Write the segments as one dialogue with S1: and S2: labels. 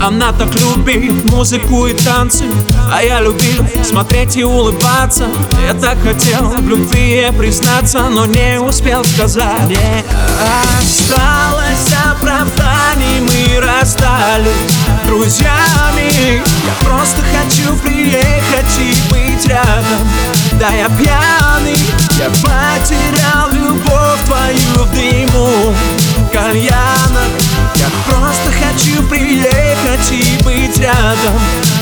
S1: она так любит музыку и танцы А я любил смотреть и улыбаться. Я так хотел в любви признаться Но не успел сказать. Не осталось оправданий Мы расстались друзьями. Я просто хочу приехать и быть рядом. Да я пьяный Я потерял любовь твою в дыму. Кальяна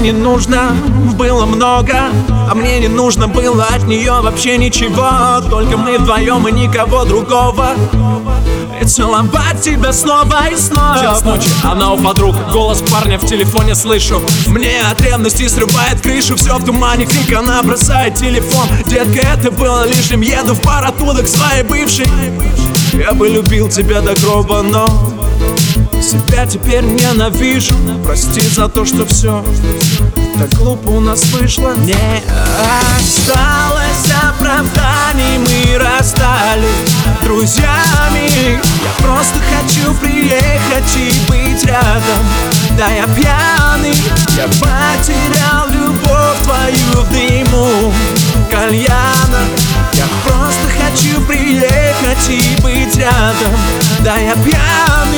S1: Не нужно было много. А мне не нужно было от нее вообще ничего. Только мы вдвоем и никого другого. И целовать тебя снова и снова.
S2: Час ночи, она у подруг Голос парня в телефоне слышу.
S1: Мне от ревности срывает крышу Все в тумане, крик, она бросает телефон. Детка, это было лишним Еду в пар оттуда к своей бывшей. Я бы любил тебя до гроба, но себя теперь ненавижу. Прости за то, что все так глупо у нас вышло. Не осталось оправданий Мы расстались друзьями. Я просто хочу приехать и быть рядом. Да я пьяный Я потерял любовь твою в дыму кальяна. Я просто хочу приехать и быть рядом. Да я пьяный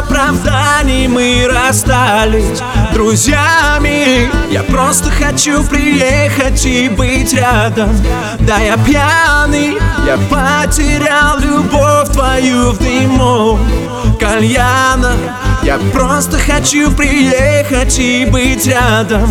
S1: оправданий, мы расстались друзьями. Я просто хочу приехать и быть рядом. Да я пьяный, я потерял любовь твою в дыму кальяна. Я просто хочу приехать и быть рядом